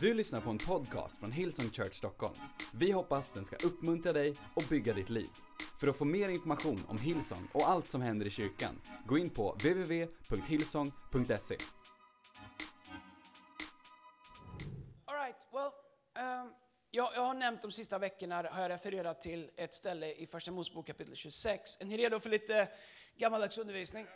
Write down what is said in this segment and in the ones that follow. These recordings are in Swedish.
Du lyssnar på en podcast från Hillsong Church Stockholm. Vi hoppas den ska uppmuntra dig och bygga ditt liv. För att få mer information om Hillsong och allt som händer i kyrkan, gå in på www.hillsong.se. All right, well, um, jag, jag har nämnt de sista veckorna, har jag refererat till ett ställe i Första Mosebok kapitel 26. Är ni redo för lite gammaldags undervisning?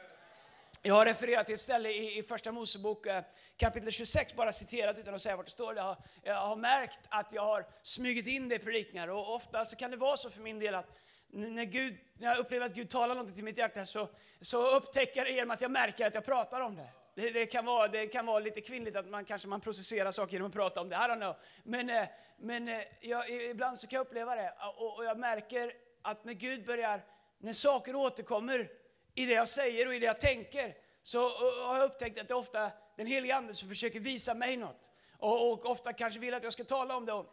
Jag har refererat till ett ställe i, i Första Mosebok eh, kapitel 26, bara citerat utan att säga vart det står. Jag har, jag har märkt att jag har smugit in det i predikningar och ofta så kan det vara så för min del att när, Gud, när jag upplever att Gud talar något till mitt hjärta så, så upptäcker jag det genom att jag märker att jag pratar om det. Det, det, kan vara, det kan vara lite kvinnligt att man kanske man processerar saker genom att prata om det. I don't know. Men, eh, men eh, jag, ibland så kan jag uppleva det och, och jag märker att när Gud börjar, när saker återkommer i det jag säger och i det jag tänker, så har jag upptäckt att det är ofta den helige Ande som försöker visa mig något. Och, och, ofta kanske vill att jag ska tala om det.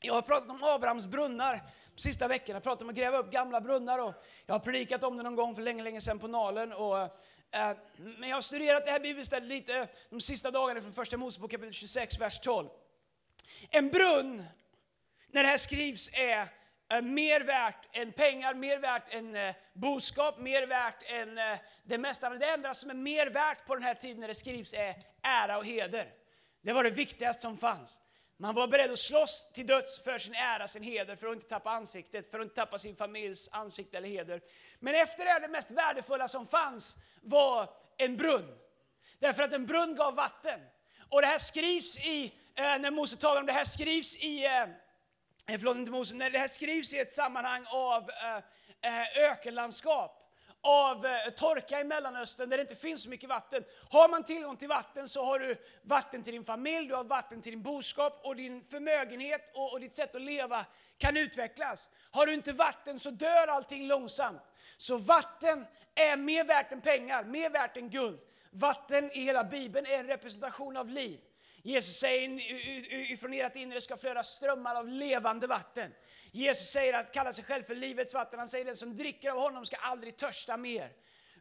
Jag har pratat om Abrahams brunnar de sista veckorna. Jag pratat om att gräva upp gamla brunnar. Och jag har predikat om det någon gång för länge, länge sedan på Nalen. Och, eh, men jag har studerat det här bibelstället lite de sista dagarna från första Mosebok kapitel 26, vers 12. En brunn, när det här skrivs, är Eh, mer värt än pengar, mer värt än eh, boskap, mer värt än eh, det mesta. Det enda som är mer värt på den här tiden när det skrivs är ära och heder. Det var det viktigaste som fanns. Man var beredd att slåss till döds för sin ära, sin heder, för att inte tappa ansiktet, för att inte tappa sin familjs ansikte eller heder. Men efter det, det mest värdefulla som fanns var en brunn. Därför att en brunn gav vatten. Och det här skrivs i, eh, när Mose talar om det här skrivs i eh, Eh, förlåt inte Mose, när det här skrivs i ett sammanhang av eh, eh, ökenlandskap, av torka i Mellanöstern där det inte finns så mycket vatten. Har man tillgång till vatten så har du vatten till din familj, du har vatten till din boskap och din förmögenhet och, och ditt sätt att leva kan utvecklas. Har du inte vatten så dör allting långsamt. Så vatten är mer värt än pengar, mer värt än guld. Vatten i hela Bibeln är en representation av liv. Jesus säger ifrån ert inre ska flöda strömmar av levande vatten. Jesus säger att kalla sig själv för livets vatten. Han säger den som dricker av honom ska aldrig törsta mer.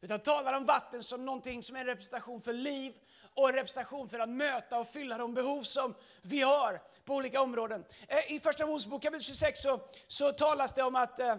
Utan talar om vatten som någonting som är en representation för liv och en representation för att möta och fylla de behov som vi har på olika områden. Eh, I första Mosebok kapitel 26 så, så talas det om att eh,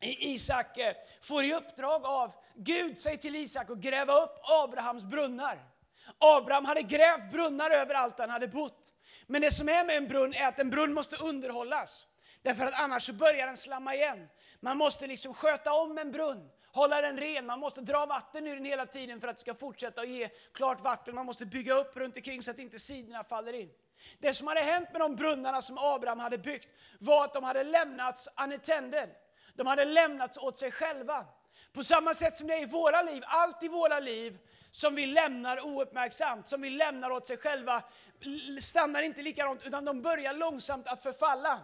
Isak eh, får i uppdrag av Gud, säger till Isak, att gräva upp Abrahams brunnar. Abraham hade grävt brunnar överallt han hade bott. Men det som är med en brunn är att en brunn måste underhållas. Därför att annars så börjar den slamma igen. Man måste liksom sköta om en brunn, hålla den ren, man måste dra vatten ur den hela tiden för att det ska fortsätta att ge klart vatten. Man måste bygga upp runt omkring så att inte sidorna faller in. Det som hade hänt med de brunnarna som Abraham hade byggt var att de hade lämnats unattended. De hade lämnats åt sig själva. På samma sätt som det är i våra liv, allt i våra liv som vi lämnar ouppmärksamt, som vi lämnar åt sig själva, stannar inte likadant utan de börjar långsamt att förfalla.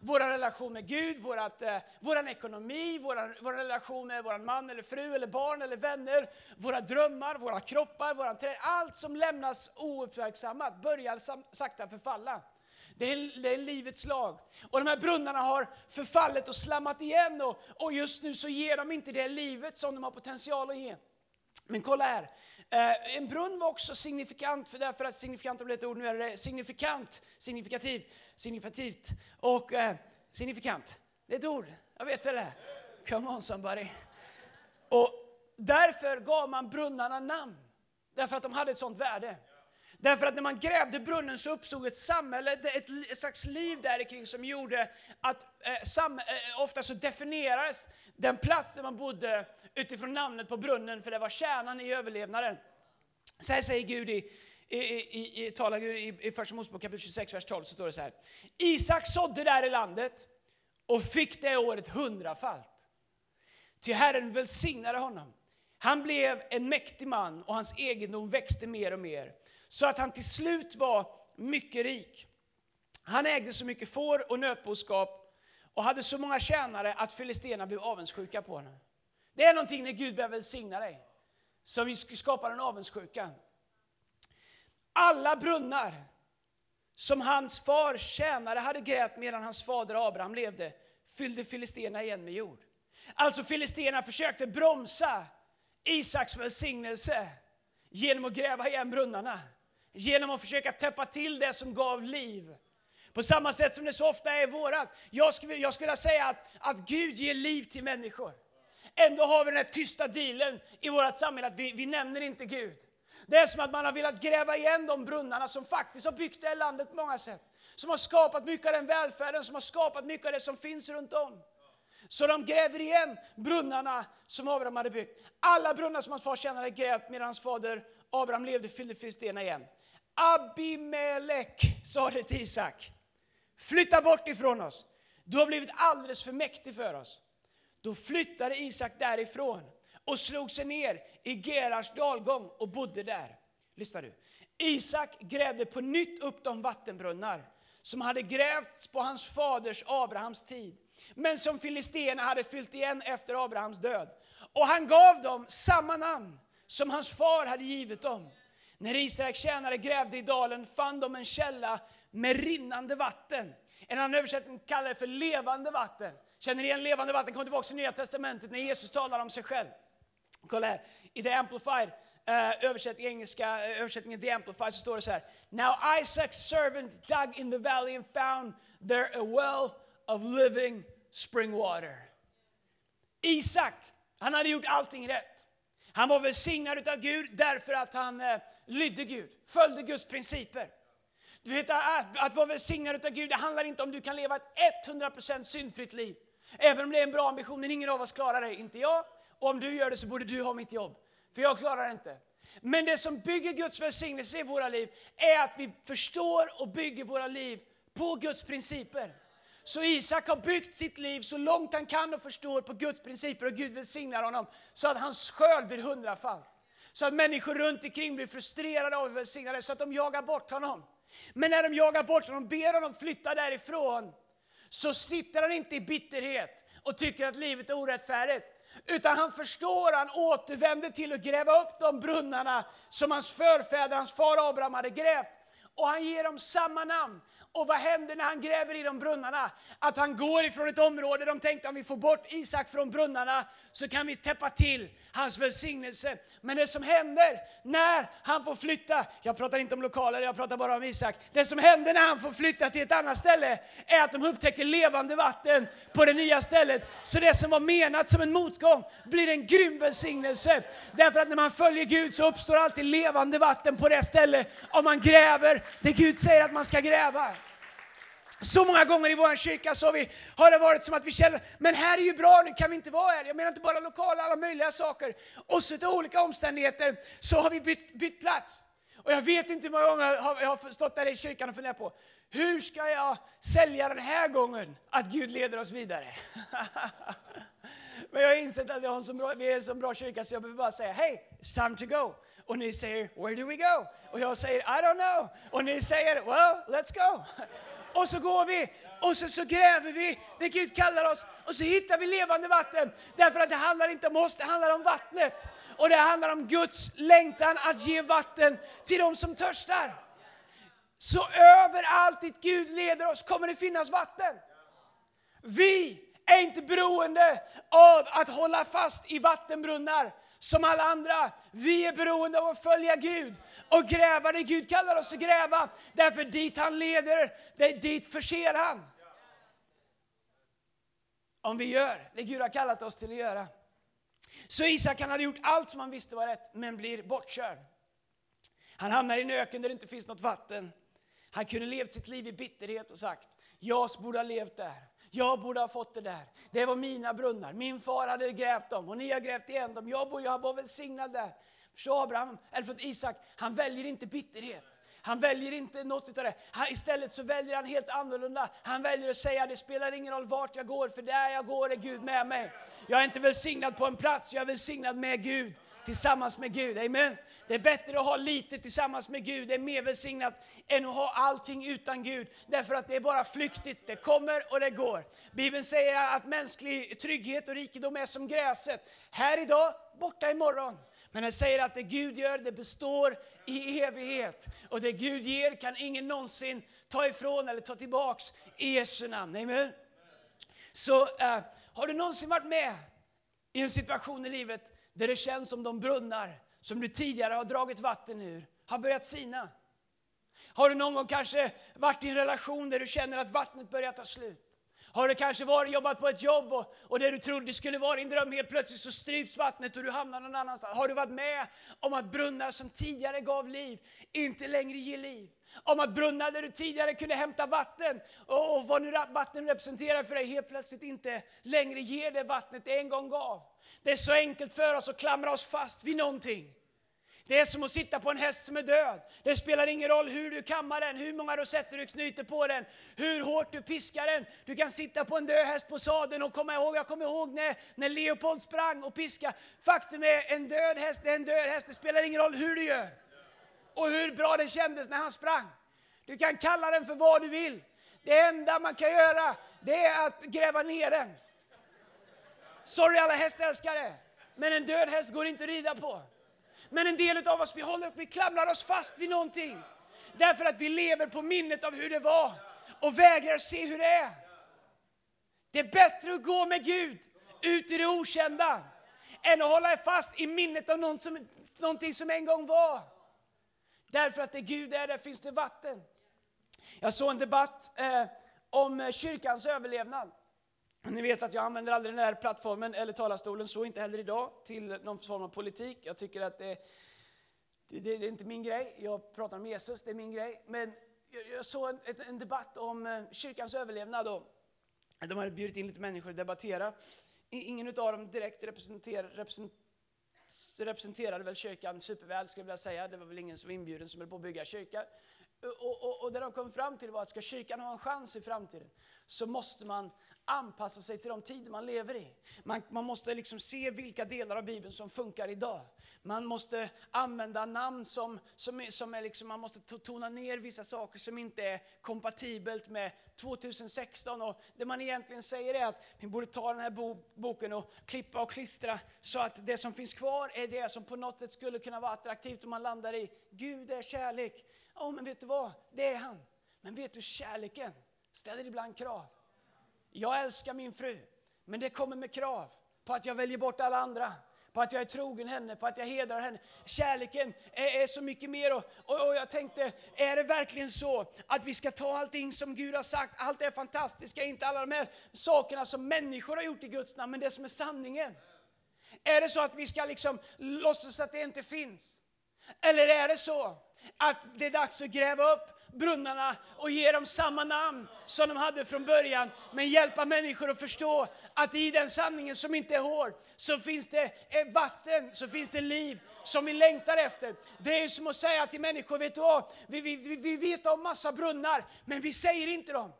Vår relation med Gud, vårat, eh, våran ekonomi, vår vår relation med vår man eller fru eller barn eller vänner, våra drömmar, våra kroppar, våran träd. Allt som lämnas ouppmärksammat börjar sakta förfalla. Det är, det är livets lag. Och de här brunnarna har förfallit och slammat igen och, och just nu så ger de inte det livet som de har potential att ge. Men kolla här, Eh, en brunn var också signifikant, för därför att signifikant har blivit ett ord, nu är det signifikant, signifikativ, signifikativt och eh, signifikant. Det är ett ord, jag vet väl det. Come on somebody. Och därför gav man brunnarna namn, därför att de hade ett sånt värde. Därför att när man grävde brunnen så uppstod ett samhälle, ett slags liv där kring som gjorde att eh, sam, eh, ofta så definierades den plats där man bodde utifrån namnet på brunnen, för det var kärnan i överlevnaden. Så här säger Gud i, i, i, i, talar Gud i, i Första Mosebok kapitel 26, vers 12, så står det så här. Isak sådde där i landet och fick det året hundrafalt. Till Herren välsignade honom. Han blev en mäktig man och hans egendom växte mer och mer så att han till slut var mycket rik. Han ägde så mycket får och nötboskap och hade så många tjänare att filisterna blev avundsjuka på honom. Det är någonting när Gud börjar välsigna dig, som skapar en avundsjuka. Alla brunnar som hans far tjänare hade grävt medan hans fader Abraham levde fyllde filisterna igen med jord. Alltså filisterna försökte bromsa Isaks välsignelse genom att gräva igen brunnarna genom att försöka täppa till det som gav liv. På samma sätt som det så ofta är vårat. Jag skulle, jag skulle säga att, att Gud ger liv till människor. Ändå har vi den här tysta dealen i vårt samhälle att vi, vi nämner inte Gud. Det är som att man har velat gräva igen de brunnarna som faktiskt har byggt det här landet på många sätt. Som har skapat mycket av den välfärden, som har skapat mycket av det som finns runt om. Så de gräver igen brunnarna som Abraham hade byggt. Alla brunnar som hans far tjänade grävt medan hans fader Abraham levde fyllde filisterna igen. Abimelek sa det till Isak. Flytta bort ifrån oss. Du har blivit alldeles för mäktig för oss. Då flyttade Isak därifrån och slog sig ner i Gerars dalgång och bodde där. Lyssna du. Isak grävde på nytt upp de vattenbrunnar som hade grävts på hans faders Abrahams tid, men som filisterna hade fyllt igen efter Abrahams död. Och han gav dem samma namn som hans far hade givit dem. När Israels tjänare grävde i dalen fann de en källa med rinnande vatten. En annan översättning kallar det för levande vatten. Känner ni igen levande vatten? Kom tillbaka till Nya Testamentet när Jesus talar om sig själv. Kolla här, i The Amplified eh, uh, översättning, engelska eh, översättningen The Amplified så står det så här. Now Isaac's servant dug in the valley and found there a well of living spring water. Isak, han hade gjort allting rätt. Han var välsignad av Gud därför att han eh, lydde Gud, följde Guds principer. Du vet, att, att vara välsignad av Gud, det handlar inte om du kan leva ett 100% syndfritt liv. Även om det är en bra ambition, men ingen av oss klarar det. Inte jag, och om du gör det så borde du ha mitt jobb. För jag klarar det inte. Men det som bygger Guds välsignelse i våra liv är att vi förstår och bygger våra liv på Guds principer. Så Isak har byggt sitt liv så långt han kan och förstår på Guds principer och Gud välsignar honom så att hans skörd blir hundrafall. Så att människor runt omkring blir frustrerade av välsignade så att de jagar bort honom. Men när de jagar bort honom, ber honom flytta därifrån, så sitter han inte i bitterhet och tycker att livet är orättfärdigt. Utan han förstår, han återvänder till att gräva upp de brunnarna som hans förfäder, hans far Abraham hade grävt. Och han ger dem samma namn. Och vad händer när han gräver i de brunnarna? Att han går ifrån ett område, de tänkte om vi får bort Isak från brunnarna så kan vi täppa till hans välsignelse. Men det som händer när han får flytta, jag pratar inte om lokaler, jag pratar bara om Isak. Det som händer när han får flytta till ett annat ställe är att de upptäcker levande vatten på det nya stället. Så det som var menat som en motgång blir en grym välsignelse. Därför att när man följer Gud så uppstår alltid levande vatten på det ställe om man gräver det Gud säger att man ska gräva. Så många gånger i vår kyrka så har, vi, har det varit som att vi känner, men här är ju bra, nu kan vi inte vara här. Jag menar inte bara lokala, alla möjliga saker. Och så till olika omständigheter så har vi bytt, bytt plats. Och jag vet inte hur många gånger jag har stått där i kyrkan och funderat på, hur ska jag sälja den här gången att Gud leder oss vidare? men jag har insett att vi, har en så bra, vi är en så bra kyrka så jag behöver bara säga, hej, it's time to go. Och ni säger, where do we go? Och jag säger, I don't know. Och ni säger, well, let's go. Och så går vi och så, så gräver vi det Gud kallar oss och så hittar vi levande vatten. Därför att det handlar inte om oss, det handlar om vattnet. Och det handlar om Guds längtan att ge vatten till de som törstar. Så överallt dit Gud leder oss kommer det finnas vatten. Vi är inte beroende av att hålla fast i vattenbrunnar som alla andra. Vi är beroende av att följa Gud och gräva det Gud kallar oss att gräva. Därför dit han leder, det dit förser han. Om vi gör det Gud har kallat oss till att göra. Så Isak han hade gjort allt som han visste var rätt, men blir bortkörd. Han hamnar i en öken där det inte finns något vatten. Han kunde levt sitt liv i bitterhet och sagt, jag borde ha levt där. Jag borde ha fått det där. Det var mina brunnar. Min far hade grävt dem och ni har grävt igen dem. Jag borde jag var välsignad där. För Abraham, eller för Isak, han väljer inte bitterhet. Han väljer inte något utav det. Han, istället så väljer han helt annorlunda. Han väljer att säga, det spelar ingen roll vart jag går, för där jag går är Gud med mig. Jag är inte välsignad på en plats, jag är välsignad med Gud. Tillsammans med Gud, amen. Det är bättre att ha lite tillsammans med Gud, det är mer välsignat än att ha allting utan Gud. Därför att det är bara flyktigt, det kommer och det går. Bibeln säger att mänsklig trygghet och rikedom är som gräset. Här idag, borta imorgon. Men den säger att det Gud gör, det består i evighet. Och det Gud ger kan ingen någonsin ta ifrån eller ta tillbaks i Jesu namn. Amen. Så uh, har du någonsin varit med i en situation i livet där det känns som de brunnar som du tidigare har dragit vatten ur har börjat sina? Har du någon gång kanske varit i en relation där du känner att vattnet börjar ta slut? Har du kanske varit, jobbat på ett jobb och, och det du trodde skulle vara din dröm, helt plötsligt så stryps vattnet och du hamnar någon annanstans? Har du varit med om att brunnar som tidigare gav liv, inte längre ger liv? Om att brunnar där du tidigare kunde hämta vatten och, vad nu vatten representerar för dig, helt plötsligt inte längre ger det vattnet det en gång gav. Det är så enkelt för oss att klamra oss fast vid någonting. Det är som att sitta på en häst som är död. Det spelar ingen roll hur du kammar den, hur många rosetter du knyter på den, hur hårt du piskar den. Du kan sitta på en död häst på sadeln och komma ihåg, jag kommer ihåg när, när Leopold sprang och piskade. Faktum är, en död häst det är en död häst. Det spelar ingen roll hur du gör. Och hur bra det kändes när han sprang. Du kan kalla den för vad du vill. Det enda man kan göra, det är att gräva ner den. Sorry alla hästälskare, men en död häst går inte att rida på. Men en del av oss, vi håller upp, vi klamrar oss fast vid någonting. Därför att vi lever på minnet av hur det var och vägrar se hur det är. Det är bättre att gå med Gud ut i det okända än att hålla fast i minnet av någon som, någonting som en gång var. Därför att det Gud är, där finns det vatten. Jag såg en debatt eh, om eh, kyrkans överlevnad. Ni vet att jag använder aldrig den här plattformen eller talarstolen, så inte heller idag, till någon form av politik. Jag tycker att det, det, det är inte min grej. Jag pratar om Jesus, det är min grej. Men jag, jag såg en, en, debatt om eh, kyrkans överlevnad. Och de hade bjudit in lite människor att debattera. Ingen av dem direkt representerar, represent, representerade väl kyrkan superväl, skulle jag vilja säga. Det var väl ingen som var inbjuden som höll på att bygga kyrka. Och, och, och det de kom fram till var att ska kyrkan ha en chans i framtiden så måste man anpassa sig till de tider man lever i. Man, man måste liksom se vilka delar av Bibeln som funkar idag. Man måste använda namn som, som, är, som är liksom, man måste tona ner vissa saker som inte är kompatibelt med 2016. Och det man egentligen säger är att vi borde ta den här bo, boken och klippa och klistra så att det som finns kvar är det som på något sätt skulle kunna vara attraktivt om man landar i Gud är kärlek. Ja, men vet du vad? Det är han. Men vet du, kärleken ställer ibland krav. Jag älskar min fru, men det kommer med krav på att jag väljer bort alla andra på att jag är trogen henne, på att jag hedrar henne. Kärleken är, är så mycket mer. Och, och, och, jag tänkte, är det verkligen så att vi ska ta allting som Gud har sagt, allt det fantastiska, inte alla de här sakerna som människor har gjort i Guds namn, men det som är sanningen. Är det så att vi ska liksom låtsas att det inte finns? Eller är det så att det är dags att gräva upp brunnarna och ge dem samma namn som de hade från början. Men hjälpa människor att förstå att i den sanningen som inte är hård så finns det vatten, så finns det liv som vi längtar efter. Det är som att säga till människor, vet du vad? Vi, vi, vi vet om massa brunnar, men vi säger inte dem.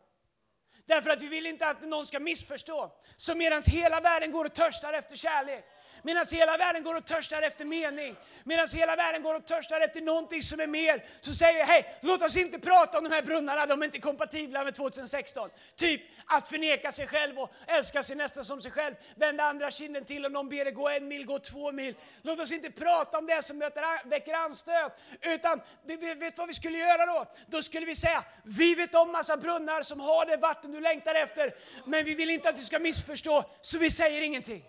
Därför att vi vill inte att någon ska missförstå. Så medan hela världen går och törstar efter kärlek, Medan hela världen går och törstar efter mening, medan hela världen går och törstar efter någonting som är mer, så säger jag hej, låt oss inte prata om de här brunnarna, de är inte kompatibla med 2016. Typ att förneka sig själv och älska sin nästa som sig själv, vända andra kinden till om någon ber dig gå en mil, gå två mil. Låt oss inte prata om det som väcker anstöt, utan vi vet vad vi skulle göra då? Då skulle vi säga, vi vet om massa brunnar som har det vatten du längtar efter, men vi vill inte att du ska missförstå, så vi säger ingenting.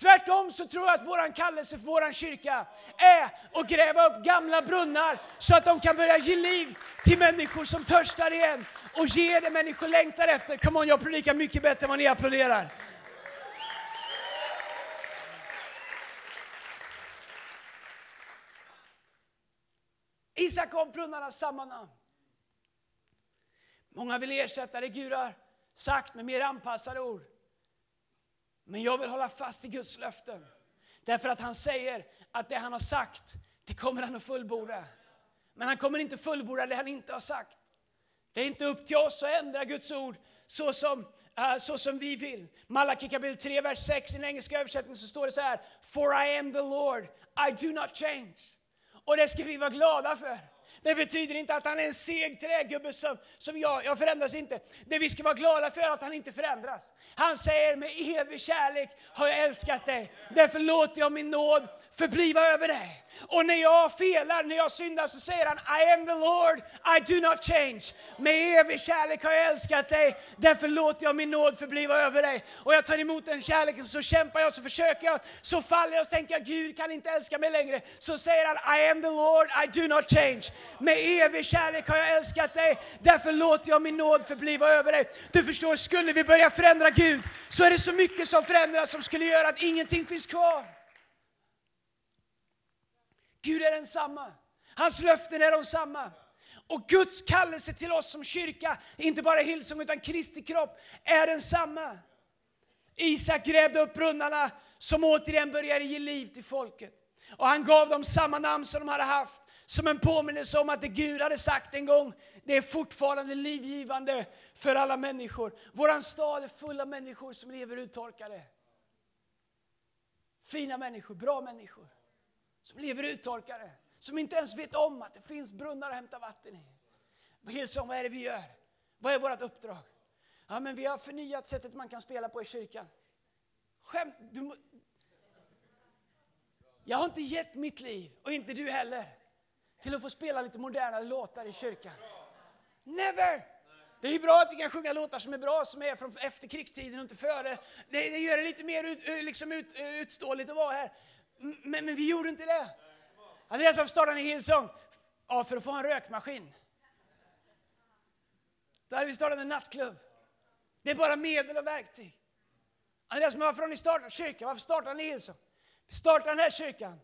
Tvärtom så tror jag att vår kallelse för vår kyrka är att gräva upp gamla brunnar så att de kan börja ge liv till människor som törstar igen och ge det människor längtar efter. Come on, jag predikar mycket bättre än vad ni applåderar. Isak gav brunnarna samma namn. Många vill ersätta det Gud har sagt med mer anpassade ord. Men jag vill hålla fast i Guds löften. Därför att han säger att det han har sagt, det kommer han att fullborda. Men han kommer inte fullborda det han inte har sagt. Det är inte upp till oss att ändra Guds ord så som, uh, så som vi vill. Malaki kapitel 3, vers 6 i den engelska översättningen så står det så här. For I am the Lord, I do not change. Och det ska vi vara glada för. Det betyder inte att han är en seg trägubbe som, som jag, jag förändras inte. Det vi ska vara glada för är att han inte förändras. Han säger med evig kärlek har jag älskat dig. Därför låter jag min nåd förbliva över dig. Och när jag felar, när jag syndar så säger han I am the Lord, I do not change. Med evig kärlek har jag älskat dig. Därför låter jag min nåd förbliva över dig. Och jag tar emot den kärleken, så kämpar jag, så försöker jag, så faller jag och tänker jag Gud kan inte älska mig längre. Så säger han I am the Lord, I do not change. Med evig kärlek har jag älskat dig, därför låter jag min nåd förbliva över dig. Du förstår, skulle vi börja förändra Gud så är det så mycket som förändras som skulle göra att ingenting finns kvar. Gud är densamma. Hans löften är de samma. Och Guds kallelse till oss som kyrka, inte bara Hillsong utan Kristi kropp, är densamma. Isak grävde upp brunnarna som återigen började ge liv till folket. Och han gav dem samma namn som de hade haft, som en påminnelse om att det Gud hade sagt en gång, det är fortfarande livgivande för alla människor. Våran stad är full av människor som lever uttorkade. Fina människor, bra människor, som lever uttorkade. Som inte ens vet om att det finns brunnar att hämta vatten i. Hillsong, vad är det vi gör? Vad är vårt uppdrag? Ja, men vi har förnyat sättet man kan spela på i kyrkan. Skämt, du, jag har inte gett mitt liv, och inte du heller, till att få spela lite modernare låtar i kyrkan. Never! Det är bra att vi kan sjunga låtar som är bra, som är från efterkrigstiden och inte före. Det, det gör det lite mer ut, eh, liksom ut, eh, utståeligt att vara här. Men, men vi gjorde inte det. Andreas, varför startade ni Hillsong? Ja, för att få en rökmaskin. Då hade vi startat en nattklubb. Det är bara medel och verktyg. Andreas, men varför har ni startat kyrkan? Varför startade ni Hillsong? Vi startade den här kyrkan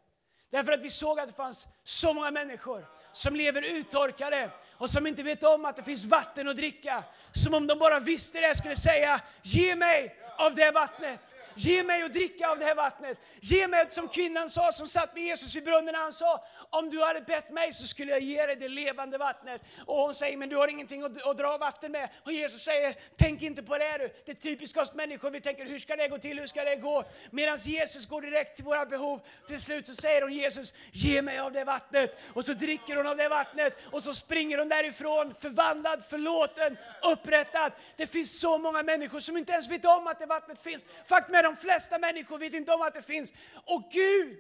därför att vi såg att det fanns så många människor som lever uttorkade och som inte vet om att det finns vatten att dricka. Som om de bara visste det skulle säga, ge mig av det vattnet. Ge mig att dricka av det här vattnet. Ge mig, som kvinnan sa som satt med Jesus vid brunnen, han sa, om du hade bett mig så skulle jag ge dig det levande vattnet. Och hon säger, men du har ingenting att, att dra vatten med. Och Jesus säger, tänk inte på det du. Det är typiskt oss människor, vi tänker, hur ska det gå till, hur ska det gå? Medan Jesus går direkt till våra behov. Till slut så säger hon, Jesus, ge mig av det vattnet. Och så dricker hon av det vattnet och så springer hon därifrån, förvandlad, förlåten, upprättad. Det finns så många människor som inte ens vet om att det vattnet finns. Faktum är de flesta människor vet inte om att det finns. Och Gud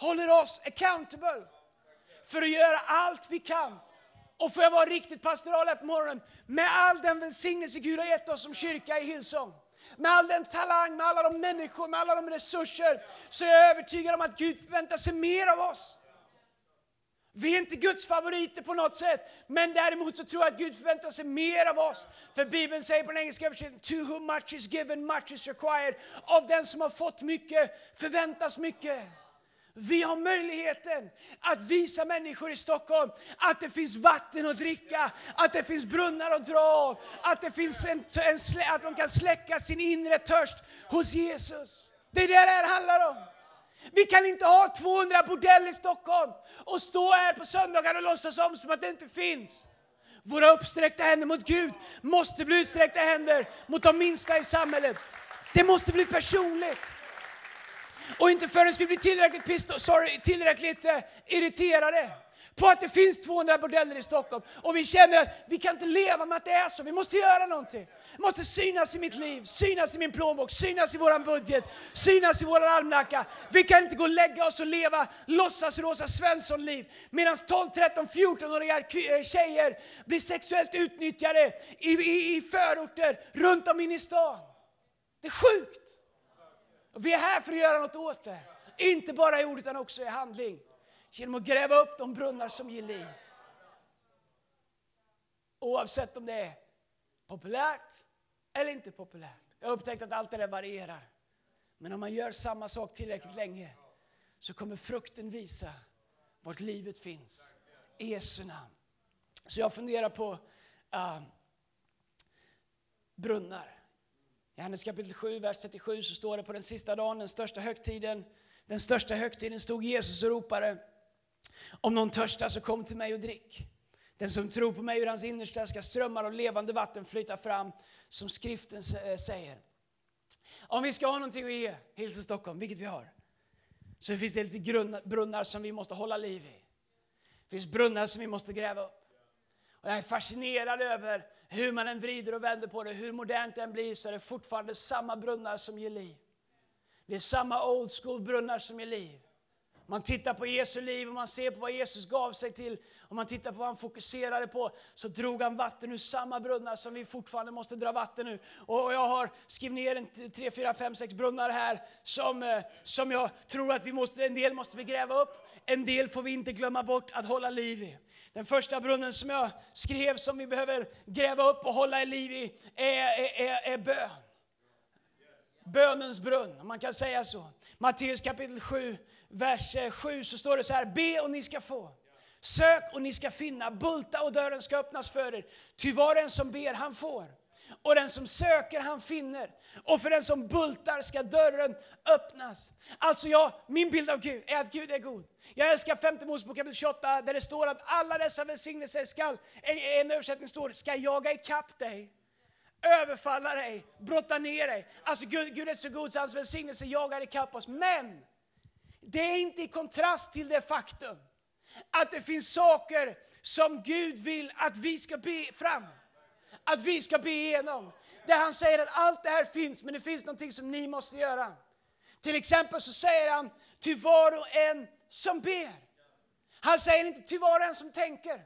håller oss accountable för att göra allt vi kan. Och får jag vara riktigt pastoral här på morgonen, med all den välsignelse Gud har gett oss som kyrka i Hillsong, med all den talang, med alla de människor, med alla de resurser, så är jag övertygad om att Gud förväntar sig mer av oss. Vi är inte Guds favoriter på något sätt, men däremot så tror jag att Gud förväntar sig mer av oss. För Bibeln säger på den engelska översättningen, to whom much is given, much is required. Av den som har fått mycket förväntas mycket. Vi har möjligheten att visa människor i Stockholm att det finns vatten att dricka, att det finns brunnar att dra av, att, det finns en, en, att de kan släcka sin inre törst hos Jesus. Det är det det här handlar om. Vi kan inte ha 200 bordell i Stockholm och stå här på söndagar och låtsas om som att det inte finns. Våra uppsträckta händer mot Gud måste bli utsträckta händer mot de minsta i samhället. Det måste bli personligt. Och inte förrän vi blir tillräckligt, pisto, sorry, tillräckligt eh, irriterade på att det finns 200 bordeller i Stockholm. Och vi känner att vi kan inte leva med att det är så, vi måste göra någonting. Det måste synas i mitt liv, synas i min plånbok, synas i vår budget, synas i våran almanacka. Vi kan inte gå och lägga oss och leva låtsas Rosa Svensson-liv medan 12, 13, 14-åriga tjejer blir sexuellt utnyttjade i, i, i förorter runt om in i stan. Det är sjukt! Och vi är här för att göra något åt det. Inte bara i ord utan också i handling. Genom att gräva upp de brunnar som ger liv. Oavsett om det är populärt eller inte populärt. Jag har upptäckt att allt det där varierar. Men om man gör samma sak tillräckligt länge så kommer frukten visa vart livet finns. I Jesu namn. Så jag funderar på uh, brunnar. I Johannes kapitel 7, vers 37 så står det på den sista dagen, den största högtiden, den största högtiden stod Jesus och ropade om någon törstar så kom till mig och drick. Den som tror på mig ur hans innersta ska strömmar av levande vatten flyta fram, som skriften eh, säger. Om vi ska ha någonting att ge Hillsong Stockholm, vilket vi har, så finns det lite brunnar som vi måste hålla liv i. Det finns brunnar som vi måste gräva upp. Och jag är fascinerad över hur man än vrider och vänder på det, hur modernt det än blir, så är det fortfarande samma brunnar som ger liv. Det är samma old school brunnar som ger liv man tittar på Jesu liv och man ser på vad Jesus gav sig till och man tittar på vad han fokuserade på så drog han vatten ur samma brunnar som vi fortfarande måste dra vatten ur. Och jag har skrivit ner en tre, fyra, fem, sex brunnar här som, eh, som jag tror att vi måste, en del måste vi gräva upp, en del får vi inte glömma bort att hålla liv i. Den första brunnen som jag skrev som vi behöver gräva upp och hålla i liv i är, är, är, är bön. Bönens brunn, om man kan säga så. Matteus kapitel 7, vers eh, 7 så står det så här, be och ni ska få. Sök och ni ska finna, bulta och dörren ska öppnas för er. Ty var den som ber, han får. Och den som söker, han finner. Och för den som bultar ska dörren öppnas. Alltså jag, min bild av Gud är att Gud är god. Jag älskar 5 Mosebok kapitel 28 där det står att alla dessa välsignelser ska, en översättning står, ska jaga ikapp dig överfalla dig, brotta ner dig. Alltså Gud, Gud är så god så hans välsignelse jagar ikapp oss. Men det är inte i kontrast till det faktum att det finns saker som Gud vill att vi ska be fram. Att vi ska be igenom. Där han säger att allt det här finns, men det finns någonting som ni måste göra. Till exempel så säger han till var och en som ber. Han säger inte till var och en som tänker.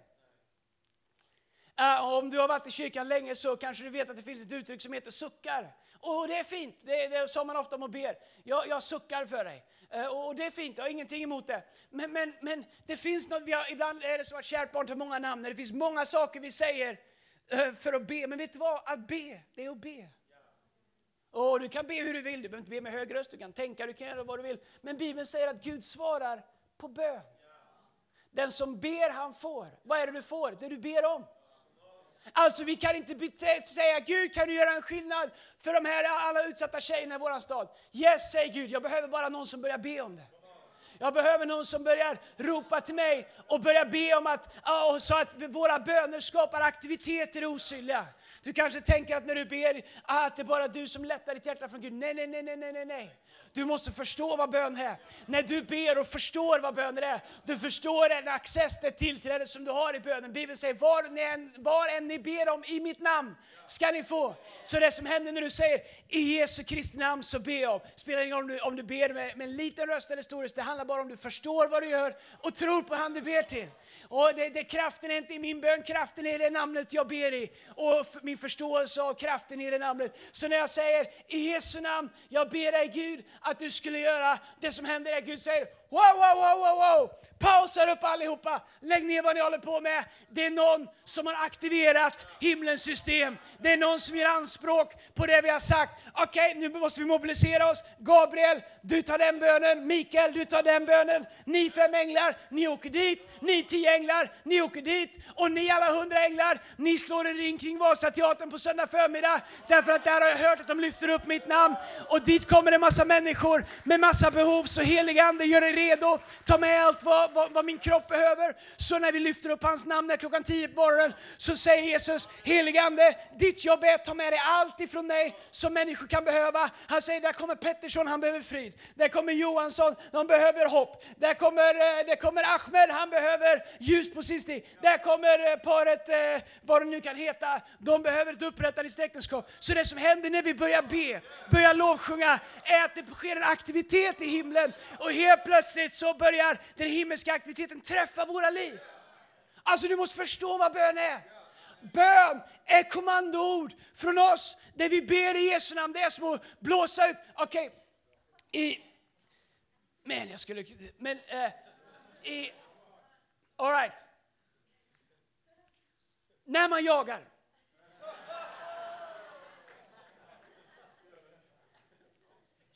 Uh, om du har varit i kyrkan länge så kanske du vet att det finns ett uttryck som heter suckar. Och det är fint, det, det sa man ofta om ber. Jag, jag suckar för dig. Eh, och det är fint, jag har ingenting emot det. Men, men, men det finns något, vi har, ibland är det så att kärt barn tar många namn. Det finns många saker vi säger eh, för att be. Men vet du vad? Att be, det är att be. Och du kan be hur du vill, du behöver inte be med hög röst, du kan tänka, du kan göra vad du vill. Men Bibeln säger att Gud svarar på bön. Den som ber han får. Vad är det du får? Det du ber om. Alltså vi kan inte säga Gud kan du göra en skillnad för de här alla utsatta tjejerna i vår stad. Yes, säger Gud, jag behöver bara någon som börjar be om det. Jag behöver någon som börjar ropa till mig och börjar be om att, så att våra böner skapar aktivitet i det osynliga. Du kanske tänker att när du ber att det är bara du som lättar ditt hjärta från Gud. Nej, nej, nej, nej, nej, nej. Du måste förstå vad bön är. När du ber och förstår vad böner är, du förstår den access, det tillträde som du har i bönen. Bibeln säger var, ni än, var än ni ber om i mitt namn ska ni få. Så det som händer när du säger i Jesu Kristi namn så ber jag. Spelar ingen roll om du, om du ber med, med en liten röst eller stor röst. Det handlar bara om du förstår vad du gör och tror på han du ber till. Och det, det, kraften är inte i min bön, kraften är i det namnet jag ber i. Och min förståelse av kraften i det namnet. Så när jag säger i Jesu namn, jag ber dig Gud att du skulle göra det som händer. Är Gud säger Wow, wow, wow, wow, wow! Pausar upp allihopa, lägg ner vad ni håller på med. Det är någon som har aktiverat himlens system. Det är någon som gör anspråk på det vi har sagt. Okej, okay, nu måste vi mobilisera oss. Gabriel, du tar den bönen. Mikael, du tar den bönen. Ni fem änglar, ni åker dit. Ni tio änglar, ni åker dit. Och ni alla hundra änglar, ni slår er ring kring Vasateatern på söndag förmiddag. Därför att där har jag hört att de lyfter upp mitt namn. Och dit kommer en massa människor med massa behov. Så heliga Ande, gör er redo, ta med allt vad, vad, vad, min kropp behöver. Så när vi lyfter upp hans namn klockan 10 på morgonen så säger Jesus, heligande, ditt jobb är att ta med dig allt ifrån mig som människor kan behöva. Han säger, där kommer Pettersson, han behöver frid. Där kommer Johansson, de behöver hopp. Där kommer, eh, där kommer Ahmed, han behöver ljus på sin stig. Där kommer eh, paret, eh, vad det nu kan heta, de behöver ett upprättande äktenskap. Så det som händer när vi börjar be, börjar lovsjunga, är att det sker en aktivitet i himlen. Och helt plötsligt plötsligt så börjar den himmelska aktiviteten träffa våra liv. Alltså du måste förstå vad bön är. Bön är kommandoord från oss där vi ber i Jesu namn. Det är som att blåsa ut. Okej, okay. i... Men jag skulle... Men... Uh, i... All right. När man jagar.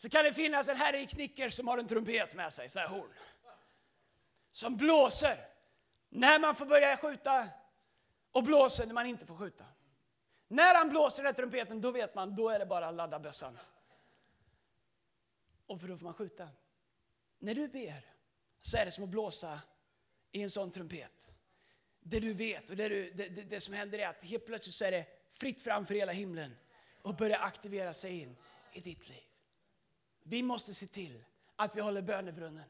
Så kan det finnas en herre i knickers som har en trumpet med sig, så här horn. Som blåser när man får börja skjuta och blåser när man inte får skjuta. När han blåser den trumpeten, då vet man, då är det bara att ladda bössan. Och för då får man skjuta. När du ber så är det som att blåsa i en sån trumpet. Det du vet och det, du, det, det, det som händer är att helt plötsligt så är det fritt fram för hela himlen och börjar aktivera sig in i ditt liv. Vi måste se till att vi håller bönebrunnen.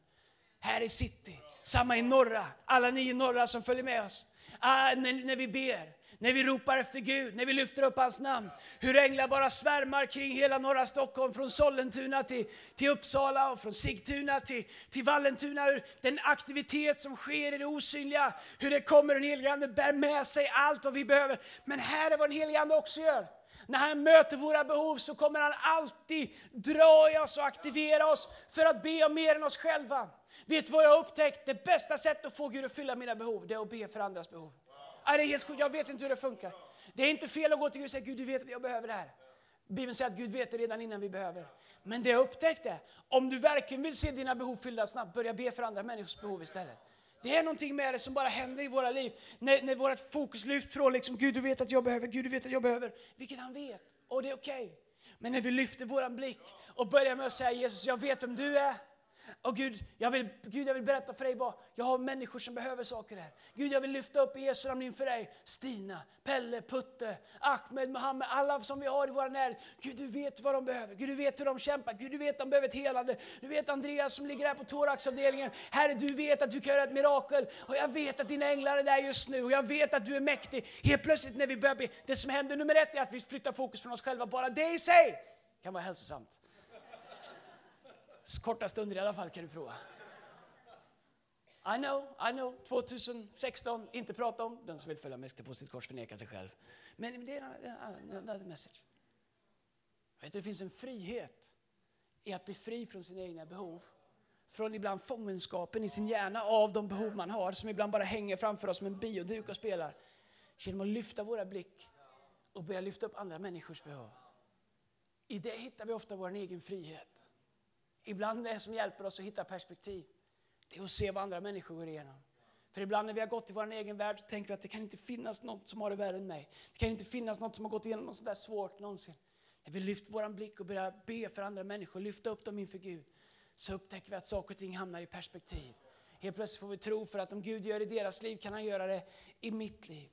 Här i city, samma i norra, alla ni i norra som följer med oss. Ah, när, när vi ber, när vi ropar efter Gud, när vi lyfter upp hans namn. Hur änglar bara svärmar kring hela norra Stockholm, från Sollentuna till, till Uppsala och från Sigtuna till, till Vallentuna. Hur den aktivitet som sker i det osynliga, hur det kommer en helig Ande, bär med sig allt vad vi behöver. Men här är vad den helige Ande också gör. När han möter våra behov så kommer han alltid dra i oss och aktivera oss för att be om mer än oss själva. Vet du vad jag har upptäckt? Det bästa sättet att få Gud att fylla mina behov, det är att be för andras behov. Ja, det är helt sjukt, jag vet inte hur det funkar. Det är inte fel att gå till Gud och säga, Gud du vet att jag behöver det här. Bibeln säger att Gud vet det redan innan vi behöver. Men det jag upptäckte, om du verkligen vill se dina behov fyllda snabbt, börja be för andra människors behov istället. Det är någonting med det som bara händer i våra liv. När, när vårt fokus lyfts från liksom, Gud du vet att jag behöver, Gud du vet att jag behöver. Vilket han vet. Och det är okej. Okay. Men när vi lyfter vår blick och börjar med att säga Jesus, jag vet vem du är. Och Gud jag, vill, Gud, jag vill berätta för dig vad jag har människor som behöver saker här. Gud, jag vill lyfta upp Jesu namn inför dig. Stina, Pelle, Putte, Ahmed, Mohammed, alla som vi har i våra närhet. Gud, du vet vad de behöver. Gud, du vet hur de kämpar. Gud, du vet att de behöver ett helande. Du vet Andreas som ligger här på thoraxavdelningen. Herre, du vet att du kan göra ett mirakel. Och jag vet att dina änglar är där just nu. Och jag vet att du är mäktig. Helt plötsligt när vi börjar be, det som händer nummer ett är att vi flyttar fokus från oss själva. Bara det i sig kan vara hälsosamt. Korta stunder i alla fall kan du prova. I know, I know, 2016, inte prata om, den som vill följa med ska på sitt kors förneka sig själv. Men det är en message. Vet du, det finns en frihet i att bli fri från sina egna behov. Från ibland fångenskapen i sin hjärna av de behov man har, som ibland bara hänger framför oss som en bioduk och spelar. Genom att lyfta våra blick och börja lyfta upp andra människors behov. I det hittar vi ofta vår egen frihet. Ibland det som hjälper oss att hitta perspektiv, det är att se vad andra människor går igenom. För ibland när vi har gått i vår egen värld så tänker vi att det kan inte finnas något som har det värre än mig. Det kan inte finnas något som har gått igenom något sådär svårt någonsin. När vi lyfter vår blick och börjar be för andra människor, lyfta upp dem inför Gud, så upptäcker vi att saker och ting hamnar i perspektiv. Helt plötsligt får vi tro för att om Gud gör det i deras liv kan han göra det i mitt liv.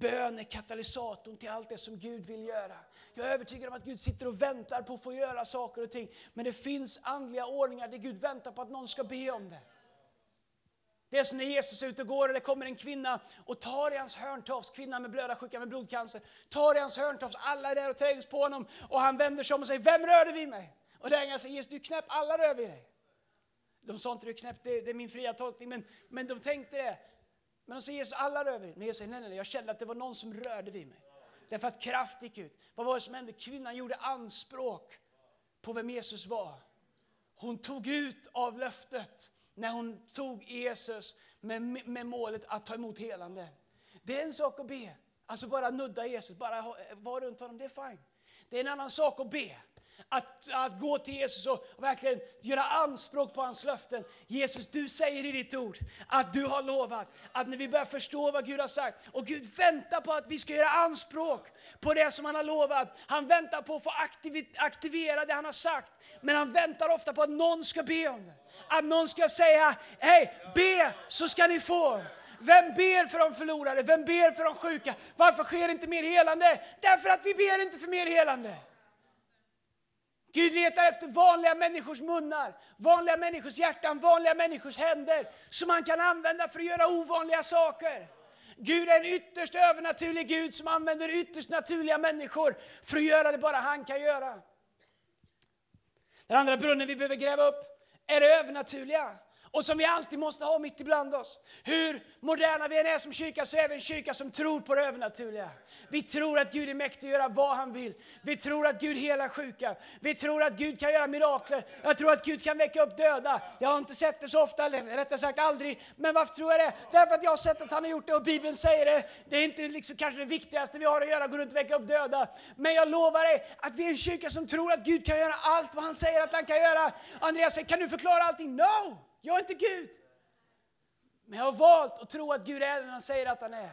Bön är katalysatorn till allt det som Gud vill göra. Jag är övertygad om att Gud sitter och väntar på att få göra saker och ting. Men det finns andliga ordningar där Gud väntar på att någon ska be om det. Det är som när Jesus är ute och går eller det kommer en kvinna och tar i hans hörntofs, kvinnan med blödarsjuka med blodcancer, tar i hans hörntofs, alla är där och trängs på honom och han vänder sig om och säger, vem rörde vid mig? Och där säger Jesus, du är knäpp, alla rör vid dig. De sa inte du är knäpp, det, det är min fria tolkning, men, men de tänkte det. Men de säger Jesus, alla rör vid. Men jag säger, nej, nej, nej, jag kände att det var någon som rörde vid mig. Därför att kraft gick ut. Vad var det som hände? Kvinnan gjorde anspråk på vem Jesus var. Hon tog ut av löftet när hon tog Jesus med, med målet att ta emot helande. Det är en sak att be, alltså bara nudda Jesus, bara vara runt honom, det är fine. Det är en annan sak att be att, att gå till Jesus och, och verkligen göra anspråk på hans löften. Jesus, du säger i ditt ord att du har lovat att när vi börjar förstå vad Gud har sagt, och Gud väntar på att vi ska göra anspråk på det som han har lovat. Han väntar på att få aktivera det han har sagt, men han väntar ofta på att någon ska be om det. Att någon ska säga, hej, be så ska ni få. Vem ber för de förlorade? Vem ber för de sjuka? Varför sker inte mer helande? Därför att vi ber inte för mer helande. Gud letar efter vanliga människors munnar, vanliga människors hjärtan, vanliga människors händer som han kan använda för att göra ovanliga saker. Gud är en ytterst övernaturlig Gud som använder ytterst naturliga människor för att göra det bara han kan göra. Den andra brunnen vi behöver gräva upp är det övernaturliga och som vi alltid måste ha mitt ibland oss. Hur moderna vi än är som kyrka så är vi en kyrka som tror på det övernaturliga. Vi tror att Gud är mäktig att göra vad han vill. Vi tror att Gud helar sjuka. Vi tror att Gud kan göra mirakler. Jag tror att Gud kan väcka upp döda. Jag har inte sett det så ofta, eller rättare sagt aldrig. Men varför tror jag det? Därför att jag har sett att han har gjort det och Bibeln säger det. Det är inte liksom kanske det viktigaste vi har att göra, gå runt och väcka upp döda. Men jag lovar dig att vi är en kyrka som tror att Gud kan göra allt vad han säger att han kan göra. Andreas säger, kan du förklara allting? No! Jag är inte Gud. Men jag har valt att tro att Gud är den han säger att han är.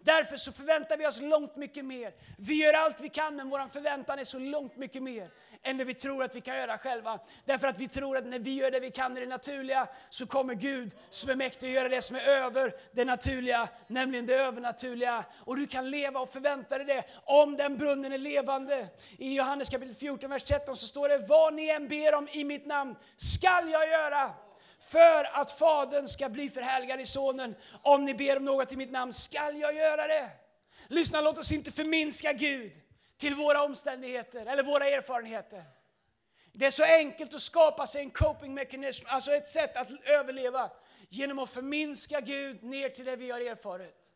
Därför så förväntar vi oss långt mycket mer. Vi gör allt vi kan, men vår förväntan är så långt mycket mer än det vi tror att vi kan göra själva. Därför att vi tror att när vi gör det vi kan i det naturliga, så kommer Gud som är mäktig att göra det som är över det naturliga, nämligen det övernaturliga. Och du kan leva och förvänta dig det, om den brunnen är levande. I Johannes kapitel 14, vers 13 så står det, vad ni än ber om i mitt namn, skall jag göra för att Fadern ska bli förhärligad i Sonen. Om ni ber om något i mitt namn skall jag göra det. Lyssna, låt oss inte förminska Gud till våra omständigheter eller våra erfarenheter. Det är så enkelt att skapa sig en coping mechanism, alltså ett sätt att överleva genom att förminska Gud ner till det vi har erfarit.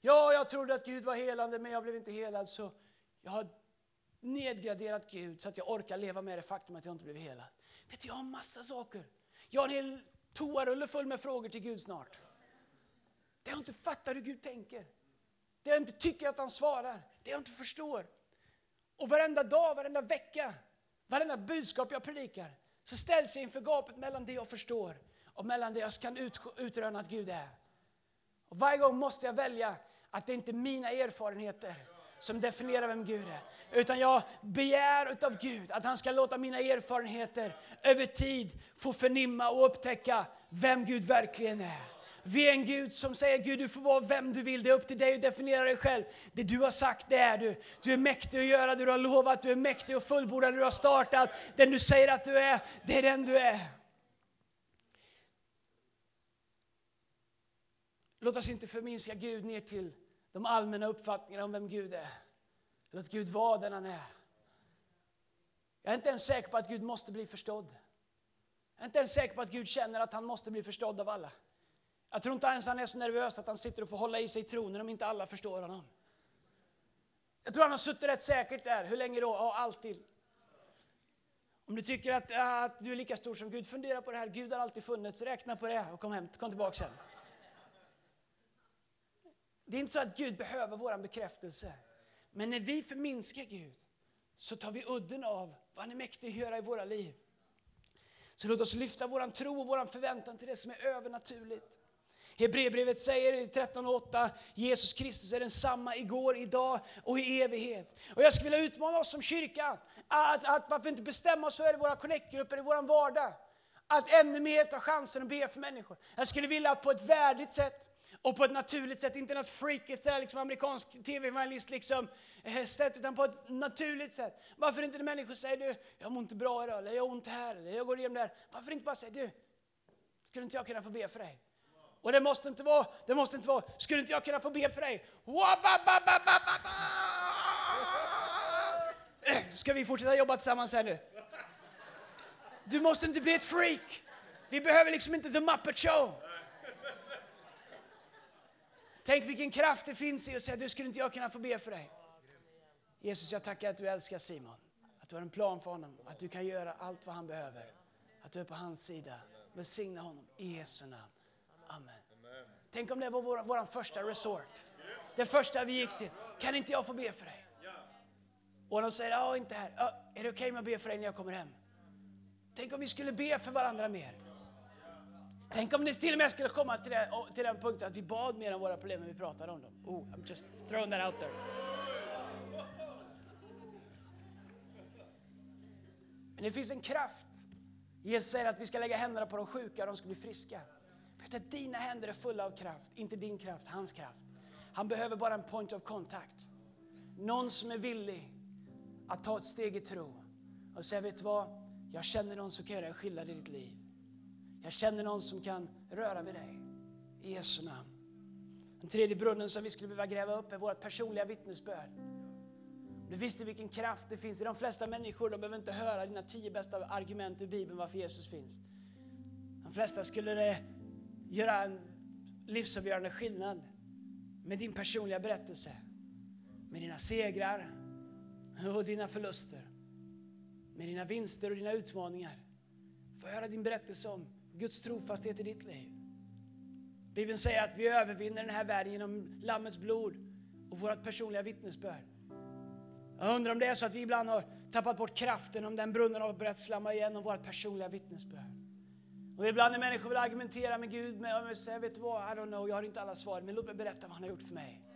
Ja, jag trodde att Gud var helande men jag blev inte helad så jag har nedgraderat Gud så att jag orkar leva med det faktum att jag inte blev helad. Vet du, jag har massa saker. Jag har en hel toarulle full med frågor till Gud snart. Det jag inte fattar hur Gud tänker. Det jag inte tycker att han svarar. Det jag inte förstår. Och varenda dag, varenda vecka, varenda budskap jag predikar så ställs jag inför gapet mellan det jag förstår och mellan det jag kan ut, utröna att Gud är. Och varje gång måste jag välja att det inte är mina erfarenheter som definierar vem Gud är. Utan jag begär utav Gud att han ska låta mina erfarenheter över tid få förnimma och upptäcka vem Gud verkligen är. Vi är en Gud som säger Gud du får vara vem du vill, det är upp till dig att definiera dig själv. Det du har sagt det är du. Du är mäktig att göra det du har lovat, du är mäktig att fullborda det du har startat. Den du säger att du är, det är den du är. Låt oss inte förminska Gud ner till de allmänna uppfattningarna om vem Gud är. Låt Gud vara den han är. Jag är inte ens säker på att Gud måste bli förstådd. Jag är inte ens säker på att Gud känner att han måste bli förstådd av alla. Jag tror inte ens han är så nervös att han sitter och får hålla i sig tronen om inte alla förstår honom. Jag tror han har suttit rätt säkert där. Hur länge då? Ja, alltid. Om du tycker att, att du är lika stor som Gud, fundera på det här. Gud har alltid funnits. Räkna på det och kom hem, kom tillbaka sen. Det är inte så att Gud behöver vår bekräftelse. Men när vi förminskar Gud så tar vi udden av vad han är mäktig att göra i våra liv. Så låt oss lyfta vår tro och vår förväntan till det som är övernaturligt. Hebreerbrevet säger i 13.8 Jesus Kristus är densamma igår, idag och i evighet. Och jag skulle vilja utmana oss som kyrka att, att varför inte bestämma oss för i våra connect-grupper, i vår vardag, att ännu mer ta chansen att be för människor. Jag skulle vilja att på ett värdigt sätt och på ett naturligt sätt, inte något freakigt liksom amerikansk tv-evangelist liksom, eh, sätt, utan på ett naturligt sätt. Varför inte när människor säger du, jag mår inte bra idag, eller jag har ont här, eller jag går igenom det här. Varför inte bara säga du, skulle inte jag kunna få be för dig? Och det måste inte vara, det måste inte vara, skulle inte jag kunna få be för dig? Ska vi fortsätta jobba tillsammans här nu? Du måste inte bli ett freak. Vi behöver liksom inte the Muppet Show. Tänk vilken kraft det finns i att säga, du skulle inte jag kunna få be för dig? Jesus, jag tackar att du älskar Simon. Att du har en plan för honom. Att du kan göra allt vad han behöver. Att du är på hans sida. Välsigna honom i Jesu namn. Amen. Tänk om det var vår, vår första resort. Det första vi gick till. Kan inte jag få be för dig? Och de säger, ja inte här. Ja, är det okej okay om jag ber för dig när jag kommer hem? Tänk om vi skulle be för varandra mer. Tänk om det till och med skulle komma till, det, till den punkten att vi bad mer om våra problem än vi pratade om dem. Oh, I'm just throwing that out there. Men det finns en kraft. Jesus säger att vi ska lägga händerna på de sjuka och de ska bli friska. Vet att dina händer är fulla av kraft, inte din kraft, hans kraft. Han behöver bara en point of contact. Någon som är villig att ta ett steg i tro och säga, vet du vad? Jag känner någon som kan göra en skillnad i ditt liv. Jag känner någon som kan röra vid dig. I Jesu namn. Den tredje brunnen som vi skulle behöva gräva upp är vårt personliga vittnesbörd. Du visste vilken kraft det finns i de flesta människor. De behöver inte höra dina tio bästa argument i Bibeln varför Jesus finns. De flesta skulle det göra en livsavgörande skillnad med din personliga berättelse. Med dina segrar och dina förluster. Med dina vinster och dina utmaningar. Få höra din berättelse om Guds trofasthet i ditt liv. Bibeln säger att vi övervinner den här världen genom Lammets blod och vårt personliga vittnesbörd. Jag undrar om det är så att vi ibland har tappat bort kraften, om den brunnen har börjat slamma igen om vårt personliga vittnesbörd. Och ibland när människor vill argumentera med Gud, men jag säger, vet du vad, I don't know, jag har inte alla svar, men låt mig berätta vad han har gjort för mig.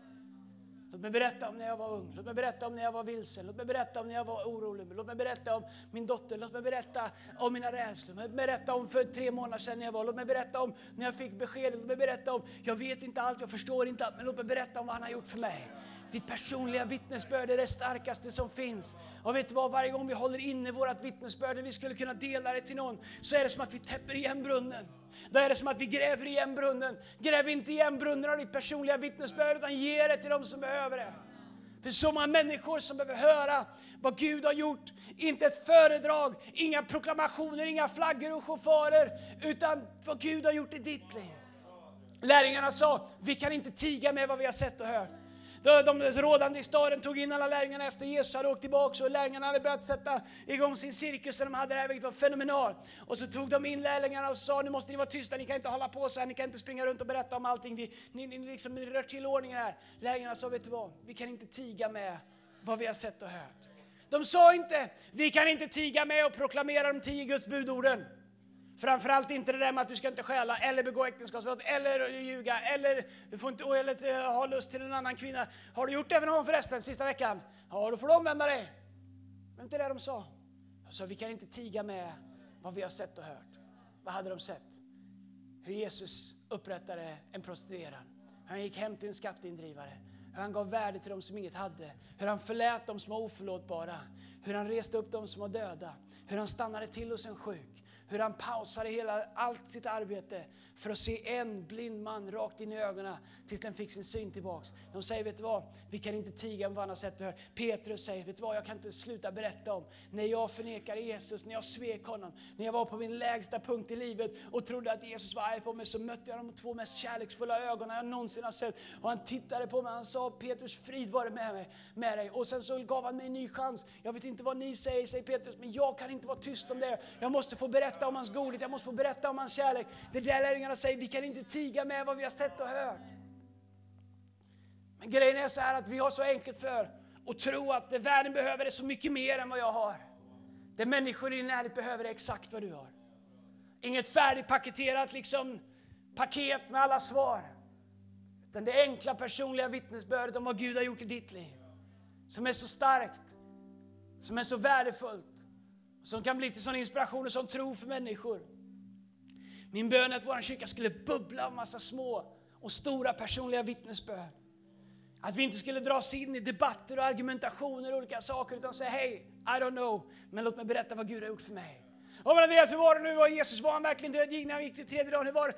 Låt mig berätta om när jag var ung, låt mig berätta om när jag var vilsen, låt mig berätta om när jag var orolig, låt mig berätta om min dotter, låt mig berätta om mina rädslor, låt mig berätta om för tre månader sedan när jag var, låt mig berätta om när jag fick beskedet, låt mig berätta om, jag vet inte allt, jag förstår inte allt, men låt mig berätta om vad han har gjort för mig. Ditt personliga vittnesbörd är det starkaste som finns. Och vet du vad, varje gång vi håller inne vårt vittnesbörd, när vi skulle kunna dela det till någon, så är det som att vi täpper igen brunnen. Då är det som att vi gräver igen brunnen. Gräv inte igen brunnen av ditt personliga vittnesbörd, utan ge det till dem som behöver det. För så många människor som behöver höra vad Gud har gjort. Inte ett föredrag, inga proklamationer, inga flaggor och chaufförer, utan vad Gud har gjort i ditt liv. Lärjungarna sa, vi kan inte tiga med vad vi har sett och hört. De rådande i staden tog in alla lärjungarna efter Jesus hade åkt tillbaka och lärjungarna hade börjat sätta igång sin cirkus de hade där, vilket var fenomenal. Och så tog de in lärjungarna och sa, nu måste ni vara tysta, ni kan inte hålla på så här, ni kan inte springa runt och berätta om allting, ni, ni, ni liksom rör till ordningen här. Lärjungarna sa, vet du vad, vi kan inte tiga med vad vi har sett och hört. De sa inte, vi kan inte tiga med och proklamera de tio Guds budorden. Framförallt inte det där med att du ska inte stjäla, eller begå äktenskapsbrott, eller ljuga, eller, du får inte, eller eh, ha lust till en annan kvinna. Har du gjort det för någon förresten, sista veckan? Ja, då får du omvända dig. Men inte det de sa. Jag sa, vi kan inte tiga med vad vi har sett och hört. Vad hade de sett? Hur Jesus upprättade en prostituerad. Han gick hem till en skatteindrivare. Hur han gav värde till dem som inget hade. Hur han förlät dem som var oförlåtbara. Hur han reste upp dem som var döda. Hur han stannade till hos en sjuk hur han pausade hela, allt sitt arbete för att se en blind man rakt in i ögonen tills den fick sin syn tillbaks. De säger, vet du vad? Vi kan inte tiga om vad han har sett och hört. Petrus säger, vet du vad? Jag kan inte sluta berätta om när jag förnekade Jesus, när jag svek honom, när jag var på min lägsta punkt i livet och trodde att Jesus var arg på mig, så mötte jag de två mest kärleksfulla ögonen jag någonsin har sett. Och han tittade på mig och han sa, Petrus, frid vare med, mig, med dig. Och sen så gav han mig en ny chans. Jag vet inte vad ni säger, säger Petrus, men jag kan inte vara tyst om det. Jag måste få berätta berätta om hans godhet, jag måste få berätta om hans kärlek. Det är där lärjungarna säger, vi kan inte tiga med vad vi har sett och hört. Men grejen är så här att vi har så enkelt för att tro att det världen behöver är så mycket mer än vad jag har. Det människor i din närhet behöver är exakt vad du har. Inget färdigpaketerat liksom, paket med alla svar. Utan det enkla personliga vittnesbördet om vad Gud har gjort i ditt liv. Som är så starkt, som är så värdefullt. Som kan bli till sån inspiration och sån tro för människor. Min bön är att vår kyrka skulle bubbla av massa små och stora personliga vittnesbörd. Att vi inte skulle dras in i debatter och argumentationer och olika saker utan säga hej, I don't know, men låt mig berätta vad Gud har gjort för mig. Och men Andreas, hur var det nu? Var Jesus, var han verkligen död när han gick till tredje dagen? Hur var det?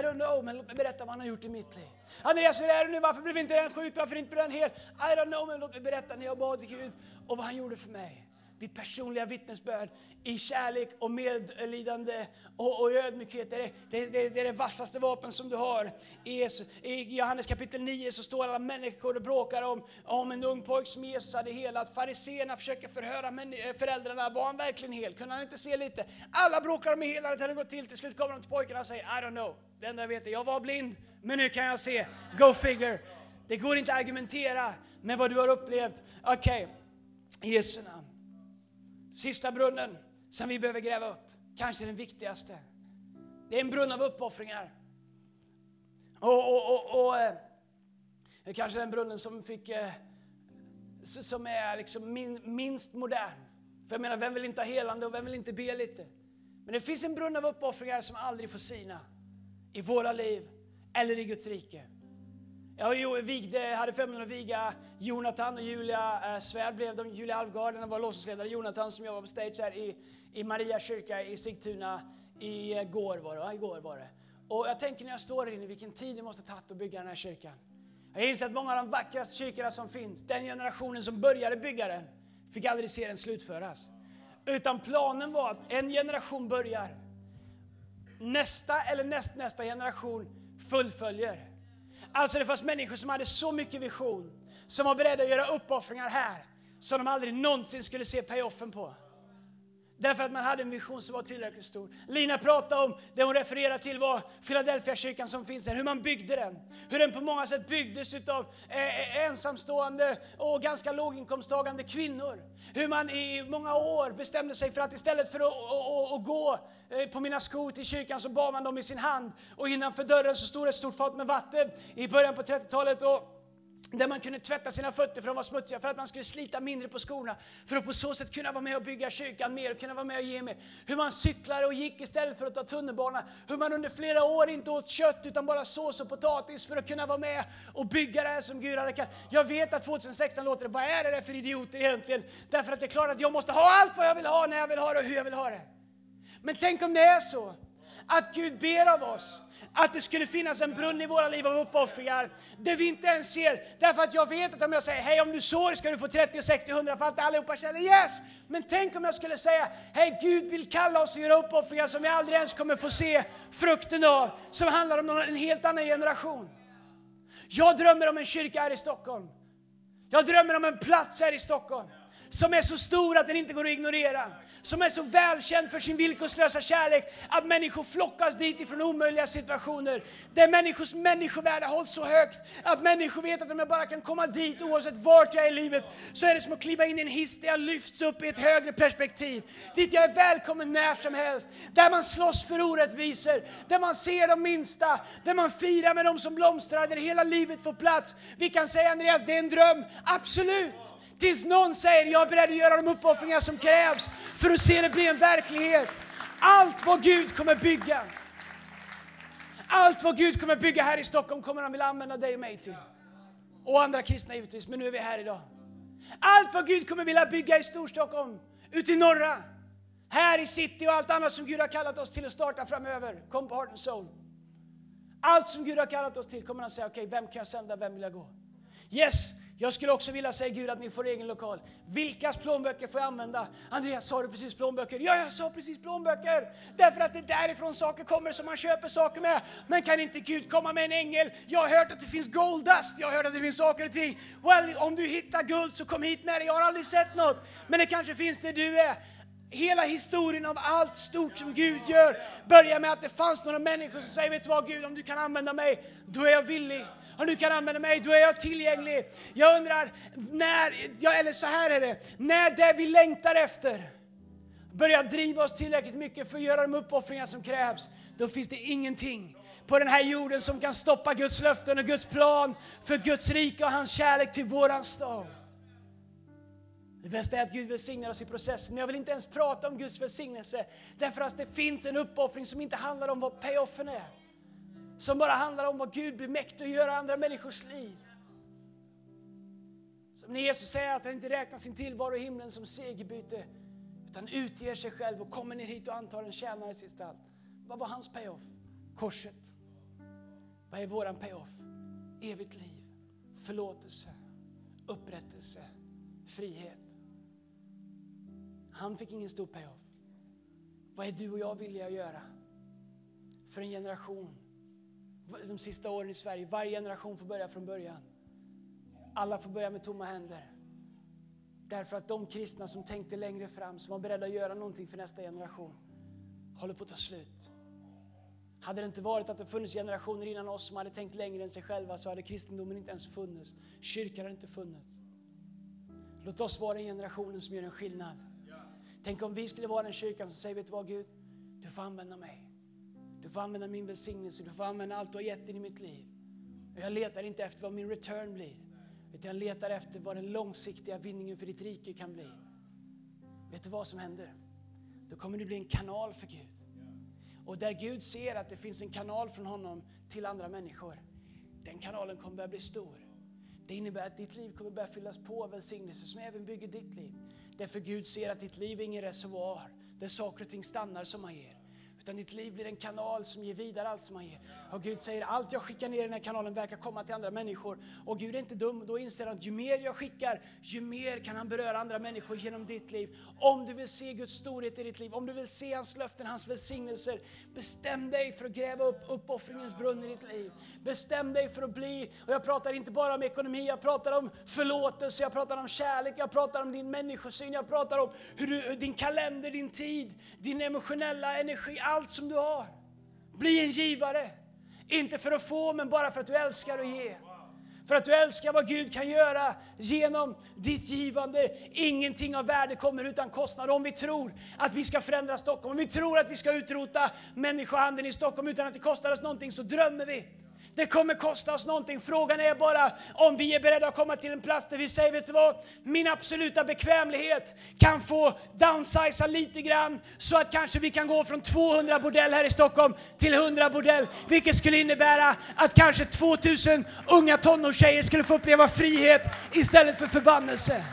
I don't know, men låt mig berätta vad han har gjort i mitt liv. Andreas, hur är det nu? Varför blev inte den sjuk? Varför inte blev den hel? I don't know, men låt mig berätta när jag bad till Gud och vad han gjorde för mig ditt personliga vittnesbörd i kärlek och medlidande och, och ödmjukhet. Det är det, det, det är det vassaste vapen som du har. I, I Johannes kapitel 9 så står alla människor och bråkar om, om en ung pojke som Jesus hade helat. Fariséerna försöker förhöra eh, föräldrarna, var han verkligen hel? Kunde han inte se lite? Alla bråkar om hur helandet hade gått till. Till slut kommer de till pojkarna och säger, I don't know. Det enda jag vet är, jag var blind, men nu kan jag se. Go figure. Det går inte att argumentera med vad du har upplevt. Okej, okay. i Jesu namn. Sista brunnen som vi behöver gräva upp, kanske den viktigaste. Det är en brunn av uppoffringar. Och, och, och, och eh, det är kanske den brunnen som, fick, eh, som är liksom minst modern. För jag menar, vem vill inte ha helande och vem vill inte be lite? Men det finns en brunn av uppoffringar som aldrig får sina i våra liv eller i Guds rike. Jag vigde, hade förmånen att viga Jonathan och Julia eh, Svärd blev de. Julia Alvgard, var låtsasledare. Jonathan som jobbar på stage här i, i Maria kyrka i Sigtuna igår var det, igår var det. Och jag tänker när jag står här inne vilken tid det måste ha tagit att bygga den här kyrkan. Jag inser att många av de vackraste kyrkorna som finns, den generationen som började bygga den, fick aldrig se den slutföras. Utan planen var att en generation börjar, nästa eller nästnästa generation fullföljer. Alltså det fanns människor som hade så mycket vision, som var beredda att göra uppoffringar här, som de aldrig någonsin skulle se payoffen på. Därför att man hade en vision som var tillräckligt stor. Lina pratade om, det hon refererar till var Philadelphia-kyrkan som finns här, hur man byggde den. Hur den på många sätt byggdes av eh, eh, ensamstående och ganska låginkomsttagande kvinnor. Hur man i många år bestämde sig för att istället för att, gå eh, på mina skor till kyrkan så bar man dem i sin hand. Och innanför dörren så stod ett stort fat med vatten i början på 30-talet. Och där man kunde tvätta sina fötter för att de var smutsiga, för att man skulle slita mindre på skorna. För att på så sätt kunna vara med och bygga kyrkan mer och kunna vara med och ge mer. Hur man cyklade och gick istället för att ta tunnelbana. Hur man under flera år inte åt kött utan bara sås och potatis för att kunna vara med och bygga det här som Gud hade kallat. Jag vet att 2016 låter det, vad är det där för idioter egentligen? Därför att det är klart att jag måste ha allt vad jag vill ha, när jag vill ha det och hur jag vill ha det. Men tänk om det är så att Gud ber av oss att det skulle finnas en brunn i våra liv av uppoffringar, det vi inte ens ser. Därför att jag vet att om jag säger hej om du sår ska du få 30, 60, 100 för fallt. Allihopa känner yes! Men tänk om jag skulle säga hej Gud vill kalla oss att göra uppoffringar som vi aldrig ens kommer få se frukten av, som handlar om en helt annan generation. Jag drömmer om en kyrka här i Stockholm. Jag drömmer om en plats här i Stockholm som är så stor att den inte går att ignorera som är så välkänd för sin villkorslösa kärlek att människor flockas dit ifrån omöjliga situationer. Där människors människovärde hålls så högt att människor vet att om jag bara kan komma dit oavsett vart jag är i livet så är det som att kliva in i en hiss där jag lyfts upp i ett högre perspektiv. Dit jag är välkommen när som helst. Där man slåss för orättvisor, där man ser de minsta, där man firar med de som blomstrar, där hela livet får plats. Vi kan säga Andreas, det är en dröm. Absolut! Tills någon säger jag är beredd att göra de uppoffringar som krävs för att se det bli en verklighet. Allt vad Gud kommer bygga, allt vad Gud kommer bygga här i Stockholm kommer han vilja använda dig och mig till. Och andra kristna givetvis, men nu är vi här idag. Allt vad Gud kommer vilja bygga i Storstockholm, ute i norra, här i city och allt annat som Gud har kallat oss till att starta framöver. Kom på Heart and Soul. Allt som Gud har kallat oss till kommer han säga, okej, okay, vem kan jag sända, vem vill jag gå? Yes, jag skulle också vilja säga Gud att ni får egen lokal. Vilkas plånböcker får jag använda? Andreas, sa du precis plånböcker? Ja, jag sa precis plånböcker. Därför att det är därifrån saker kommer som man köper saker med. Men kan inte Gud komma med en ängel? Jag har hört att det finns gold dust. Jag har hört att det finns saker och ting. Well, om du hittar guld så kom hit med det. Jag har aldrig sett något. Men det kanske finns där du är. Hela historien av allt stort som Gud gör börjar med att det fanns några människor som säger, vet du vad Gud, om du kan använda mig, då är jag villig och du kan använda mig, då är jag tillgänglig. Jag undrar, när, ja, eller så här är det, när det vi längtar efter börjar driva oss tillräckligt mycket för att göra de uppoffringar som krävs, då finns det ingenting på den här jorden som kan stoppa Guds löften och Guds plan för Guds rike och hans kärlek till våran stad. Det bästa är att Gud välsignar oss i processen, men jag vill inte ens prata om Guds välsignelse, därför att det finns en uppoffring som inte handlar om vad payoffen är som bara handlar om vad Gud blir mäktig att göra i andra människors liv. Som när Jesus säger att han inte räknar sin tillvaro i himlen som segerbyte, utan utger sig själv och kommer ner hit och antar en tjänares gestalt. Vad var hans payoff? Korset. Vad är våran payoff? Evigt liv, förlåtelse, upprättelse, frihet. Han fick ingen stor payoff. Vad är du och jag villiga att göra för en generation de sista åren i Sverige. Varje generation får börja från början. Alla får börja med tomma händer. Därför att de kristna som tänkte längre fram, som var beredda att göra någonting för nästa generation, håller på att ta slut. Hade det inte varit att det funnits generationer innan oss som hade tänkt längre än sig själva så hade kristendomen inte ens funnits. Kyrkan hade inte funnits. Låt oss vara den generationen som gör en skillnad. Tänk om vi skulle vara den kyrkan som säger, vet du vad Gud? Du får använda mig. Du får använda min välsignelse, du får använda allt du har gett in i mitt liv. Jag letar inte efter vad min return blir, utan jag letar efter vad den långsiktiga vinningen för ditt rike kan bli. Vet du vad som händer? Då kommer du bli en kanal för Gud. Och där Gud ser att det finns en kanal från honom till andra människor, den kanalen kommer börja bli stor. Det innebär att ditt liv kommer börja fyllas på av välsignelse som även bygger ditt liv. Därför Gud ser att ditt liv är ingen reservoar där saker och ting stannar som han ger. Utan ditt liv blir en kanal som ger vidare allt som han ger. Och Gud säger allt jag skickar ner i den här kanalen verkar komma till andra människor. Och Gud är inte dum, då inser han att ju mer jag skickar, ju mer kan han beröra andra människor genom ditt liv. Om du vill se Guds storhet i ditt liv, om du vill se hans löften, hans välsignelser, bestäm dig för att gräva upp uppoffringens brunn i ditt liv. Bestäm dig för att bli, och jag pratar inte bara om ekonomi, jag pratar om förlåtelse, jag pratar om kärlek, jag pratar om din människosyn, jag pratar om hur du, din kalender, din tid, din emotionella energi, allt som du har. Bli en givare. Inte för att få, men bara för att du älskar att ge. För att du älskar vad Gud kan göra genom ditt givande. Ingenting av värde kommer utan kostnad. Om vi tror att vi ska förändra Stockholm, om vi tror att vi ska utrota människohandeln i Stockholm utan att det kostar oss någonting, så drömmer vi. Det kommer kosta oss någonting. Frågan är bara om vi är beredda att komma till en plats där vi säger, vet du vad? Min absoluta bekvämlighet kan få downsiza lite grann så att kanske vi kan gå från 200 bordell här i Stockholm till 100 bordell. Vilket skulle innebära att kanske 2000 unga tonårstjejer skulle få uppleva frihet istället för förbannelse.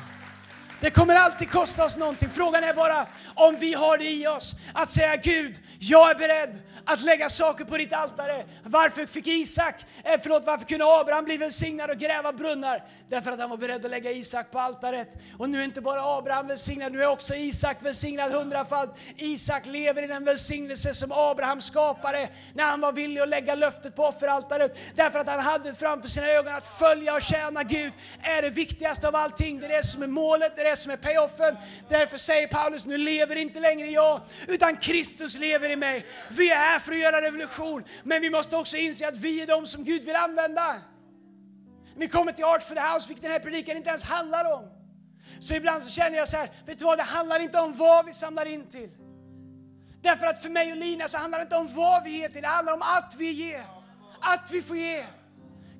Det kommer alltid kosta oss någonting. Frågan är bara om vi har det i oss att säga Gud, jag är beredd att lägga saker på ditt altare. Varför fick Isak, eh, förlåt, varför kunde Abraham bli välsignad och gräva brunnar? Därför att han var beredd att lägga Isak på altaret. Och nu är inte bara Abraham välsignad, nu är också Isak välsignad hundrafalt. Isak lever i den välsignelse som Abraham skapade när han var villig att lägga löftet på offeraltaret. Därför att han hade framför sina ögon att följa och tjäna Gud är det viktigaste av allting. Det är det som är målet, det är det som är payoffen. Därför säger Paulus, nu lever inte längre jag, utan Kristus lever i mig. Vi är här för att göra revolution, men vi måste också inse att vi är de som Gud vill använda. Vi kommer till Art for the House, vilket den här predikan inte ens handlar om. Så ibland så känner jag så här, vet du vad, det handlar inte om vad vi samlar in till. Därför att för mig och Lina så handlar det inte om vad vi ger till, det handlar om att vi ger. Att vi får ge.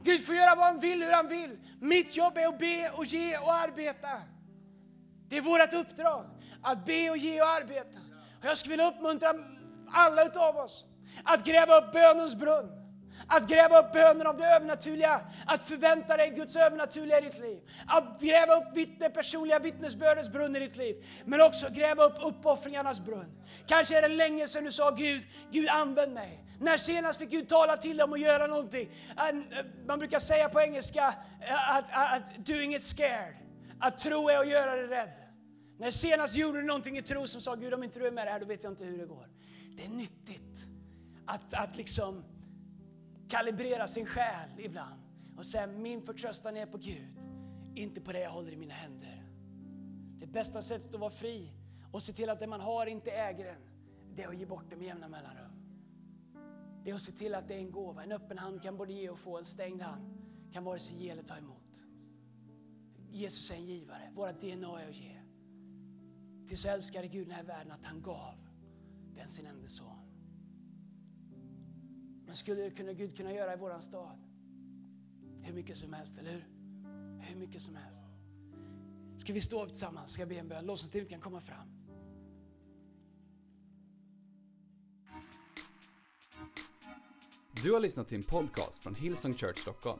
Gud får göra vad han vill, hur han vill. Mitt jobb är att be och ge och arbeta. Det är vårt uppdrag, att be och ge och arbeta. Och jag skulle vilja uppmuntra alla utav oss att gräva upp bönens brunn. Att gräva upp bönen av det övernaturliga, att förvänta dig Guds övernaturliga i ditt liv. Att gräva upp vittne, personliga vittnesbördens brunn i ditt liv. Men också gräva upp uppoffringarnas brunn. Kanske är det länge sedan du sa Gud, Gud använd mig. När senast fick Gud tala till dig om att göra någonting? Eh, man brukar säga på engelska eh, att, att doing it scared. Att tro är att göra dig rädd. När senast gjorde du någonting i tro som sa Gud om inte du är med det här då vet jag inte hur det går. Det är nyttigt att, att liksom kalibrera sin själ ibland och säga min förtröstan är på Gud, inte på det jag håller i mina händer. Det bästa sättet att vara fri och se till att det man har inte äger en, det är att ge bort det med jämna mellanrum. Det är att se till att det är en gåva. En öppen hand kan både ge och få, en stängd hand kan vare sig ge eller ta emot. Jesus är en givare, våra DNA är att ge. Till så älskade Gud den här världen att han gav den sin enda son. Men skulle kunna Gud kunna göra i våran stad? Hur mycket som helst, eller hur? Hur mycket som helst. Ska vi stå upp tillsammans? Ska jag be en bön? Lovsångsteamet kan komma fram. Du har lyssnat till en podcast från Hillsong Church Stockholm.